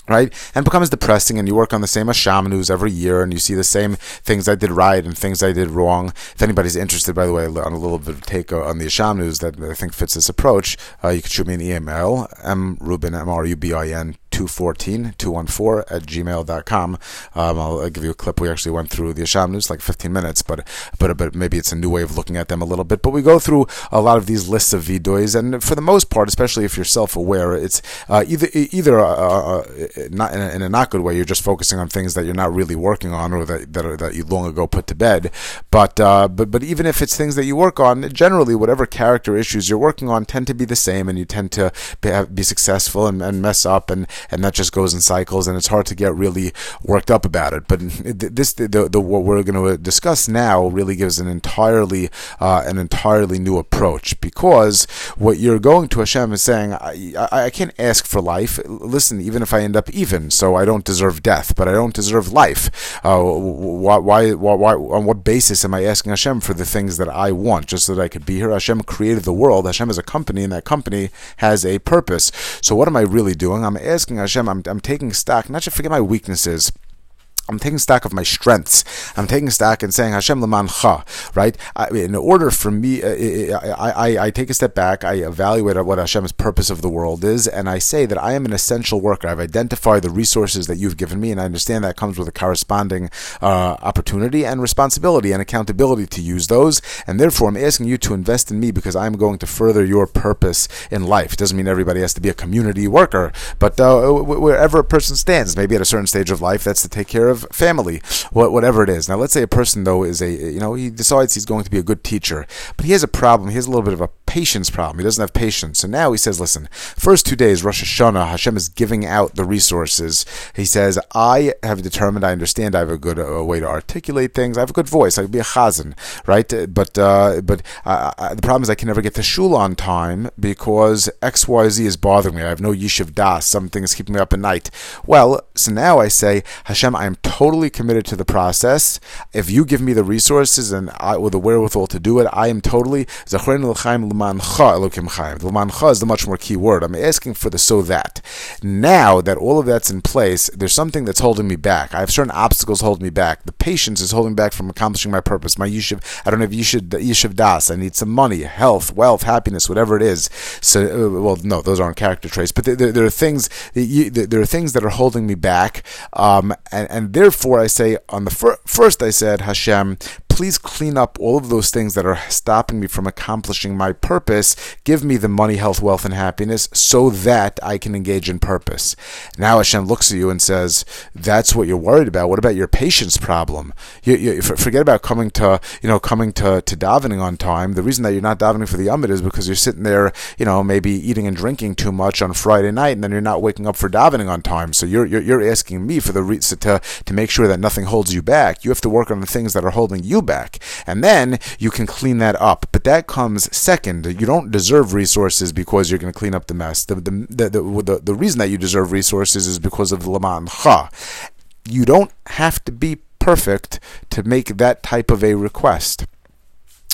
right? And becomes depressing, and you work on the same news every year, and you see the same things I did right and things I did wrong. If anybody's interested, by the way, on a little bit of take on the news that I think fits this approach, uh, you can shoot me an email, mrubin, M-R-U-B-I-N, 214 214 at gmail.com. Um, I'll, give you a clip. We actually went through the Asham News like 15 minutes, but, but but maybe it's a new way of looking at them a little bit. But we go through a lot of these lists of vidois, and for the most part, especially if you're self aware, it's uh, either either uh, uh, not in a, in a, not good way. You're just focusing on things that you're not really working on or that that, are, that you long ago put to bed. But uh, but but even if it's things that you work on, generally whatever character issues you're working on tend to be the same, and you tend to be, be successful and, and mess up and and that just goes in cycles, and it's hard to get really worked up about it. But this, the, the, the what we're going to discuss now, really gives an entirely uh, an entirely new approach because what you're going to Hashem is saying, I, I, I can't ask for life. Listen, even if I end up even, so I don't deserve death, but I don't deserve life. Uh, why, why, why, on what basis am I asking Hashem for the things that I want, just so that I could be here? Hashem created the world. Hashem is a company, and that company has a purpose. So what am I really doing? I'm asking asking Hashem, I'm, I'm taking stock, not to forget my weaknesses, I'm taking stock of my strengths. I'm taking stock and saying Hashem lemancha, right? I, in order for me, uh, I, I, I, take a step back. I evaluate what Hashem's purpose of the world is, and I say that I am an essential worker. I've identified the resources that you've given me, and I understand that comes with a corresponding uh, opportunity and responsibility and accountability to use those. And therefore, I'm asking you to invest in me because I'm going to further your purpose in life. It doesn't mean everybody has to be a community worker, but uh, wherever a person stands, maybe at a certain stage of life, that's to take care of of family, whatever it is. Now, let's say a person though is a you know he decides he's going to be a good teacher, but he has a problem. He has a little bit of a patience problem. He doesn't have patience. So now he says, listen, first two days, Rosh Hashanah, Hashem is giving out the resources. He says, I have determined, I understand I have a good uh, way to articulate things. I have a good voice. I could be a chazan, right? But uh, but uh, the problem is I can never get to shul on time because X, Y, Z is bothering me. I have no yishuv das. Something is keeping me up at night. Well, so now I say, Hashem, I am totally committed to the process. If you give me the resources and I, with the wherewithal to do it, I am totally is the much more key word. I'm asking for the so that. Now that all of that's in place, there's something that's holding me back. I have certain obstacles holding me back. The patience is holding back from accomplishing my purpose. My yishuv, I don't have yishuv das. I need some money, health, wealth, happiness, whatever it is. So, uh, well, no, those aren't character traits, but there, there, there are things. There are things that are holding me back, um, and, and therefore I say on the fir- first I said Hashem, please clean up all of those things that are stopping me from accomplishing my purpose. Give me the money, health, wealth, and happiness so that I can engage in purpose. Now Hashem looks at you and says, That's what you're worried about. What about your patience problem? You, you, forget about coming to, you know, coming to, to davening on time. The reason that you're not davening for the Yamid is because you're sitting there, you know, maybe eating and drinking too much on Friday night, and then you're not waking up for davening on time. So you're, you're, you're asking me for the to, to make sure that nothing holds you back. You have to work on the things that are holding you back. And then you can clean that up. But that comes second. You don't deserve resources because you're going to clean up the mess. The, the, the, the, the reason that you deserve resources is because of Laman Cha. You don't have to be perfect to make that type of a request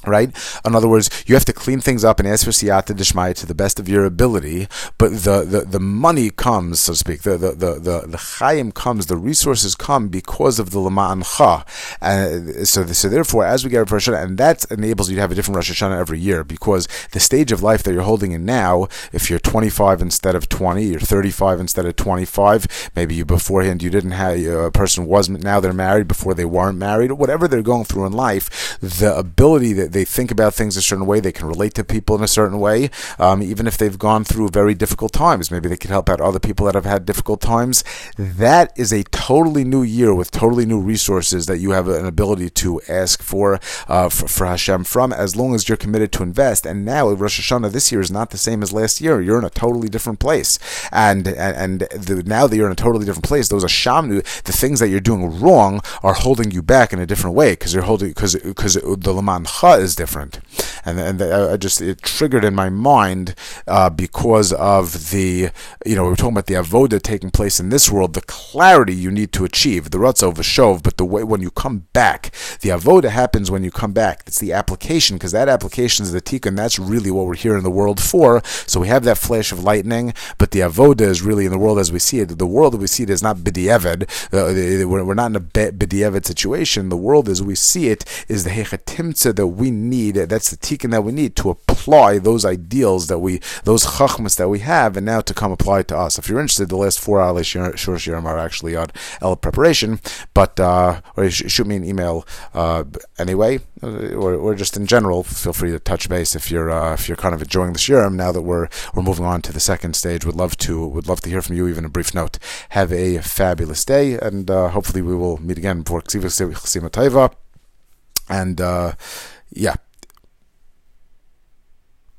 right? In other words, you have to clean things up and ask for siyata dishmaya to the best of your ability, but the, the, the money comes, so to speak, the the the the, the chayim comes, the resources come because of the lama'an cha. Uh, so, so therefore, as we get Rosh Hashanah, and that enables you to have a different Rosh Hashanah every year, because the stage of life that you're holding in now, if you're 25 instead of 20, you're 35 instead of 25, maybe you beforehand you didn't have, a person wasn't, now they're married before they weren't married, whatever they're going through in life, the ability that they think about things a certain way. They can relate to people in a certain way, um, even if they've gone through very difficult times. Maybe they can help out other people that have had difficult times. That is a totally new year with totally new resources that you have an ability to ask for, uh, for, for Hashem from, as long as you're committed to invest. And now Rosh Hashanah this year is not the same as last year. You're in a totally different place, and and, and the, now that you're in a totally different place, those Hashamnu, the things that you're doing wrong are holding you back in a different way because you're holding because because the Laman Cha is different, and and I just it triggered in my mind uh, because of the you know we are talking about the avoda taking place in this world, the clarity you need to achieve, the ratzov v'shov, but the way when you come back, the avoda happens when you come back. It's the application because that application is the tikkun. That's really what we're here in the world for. So we have that flash of lightning, but the avoda is really in the world as we see it. The world that we see it is not b'diavad. Uh, we're not in a b'diavad situation. The world as we see it is the hechatimtza that we need. That's the tikkun that we need to apply those ideals that we, those chachmas that we have, and now to come apply to us. If you're interested, the last four Ali Shur Shirim are actually on L preparation, but uh, or shoot me an email uh, anyway, uh, or, or just in general. Feel free to touch base if you're uh, if you're kind of enjoying the shirim now that we're we're moving on to the second stage. Would love to would love to hear from you, even a brief note. Have a fabulous day, and uh, hopefully we will meet again for Ksiva And uh, yeah,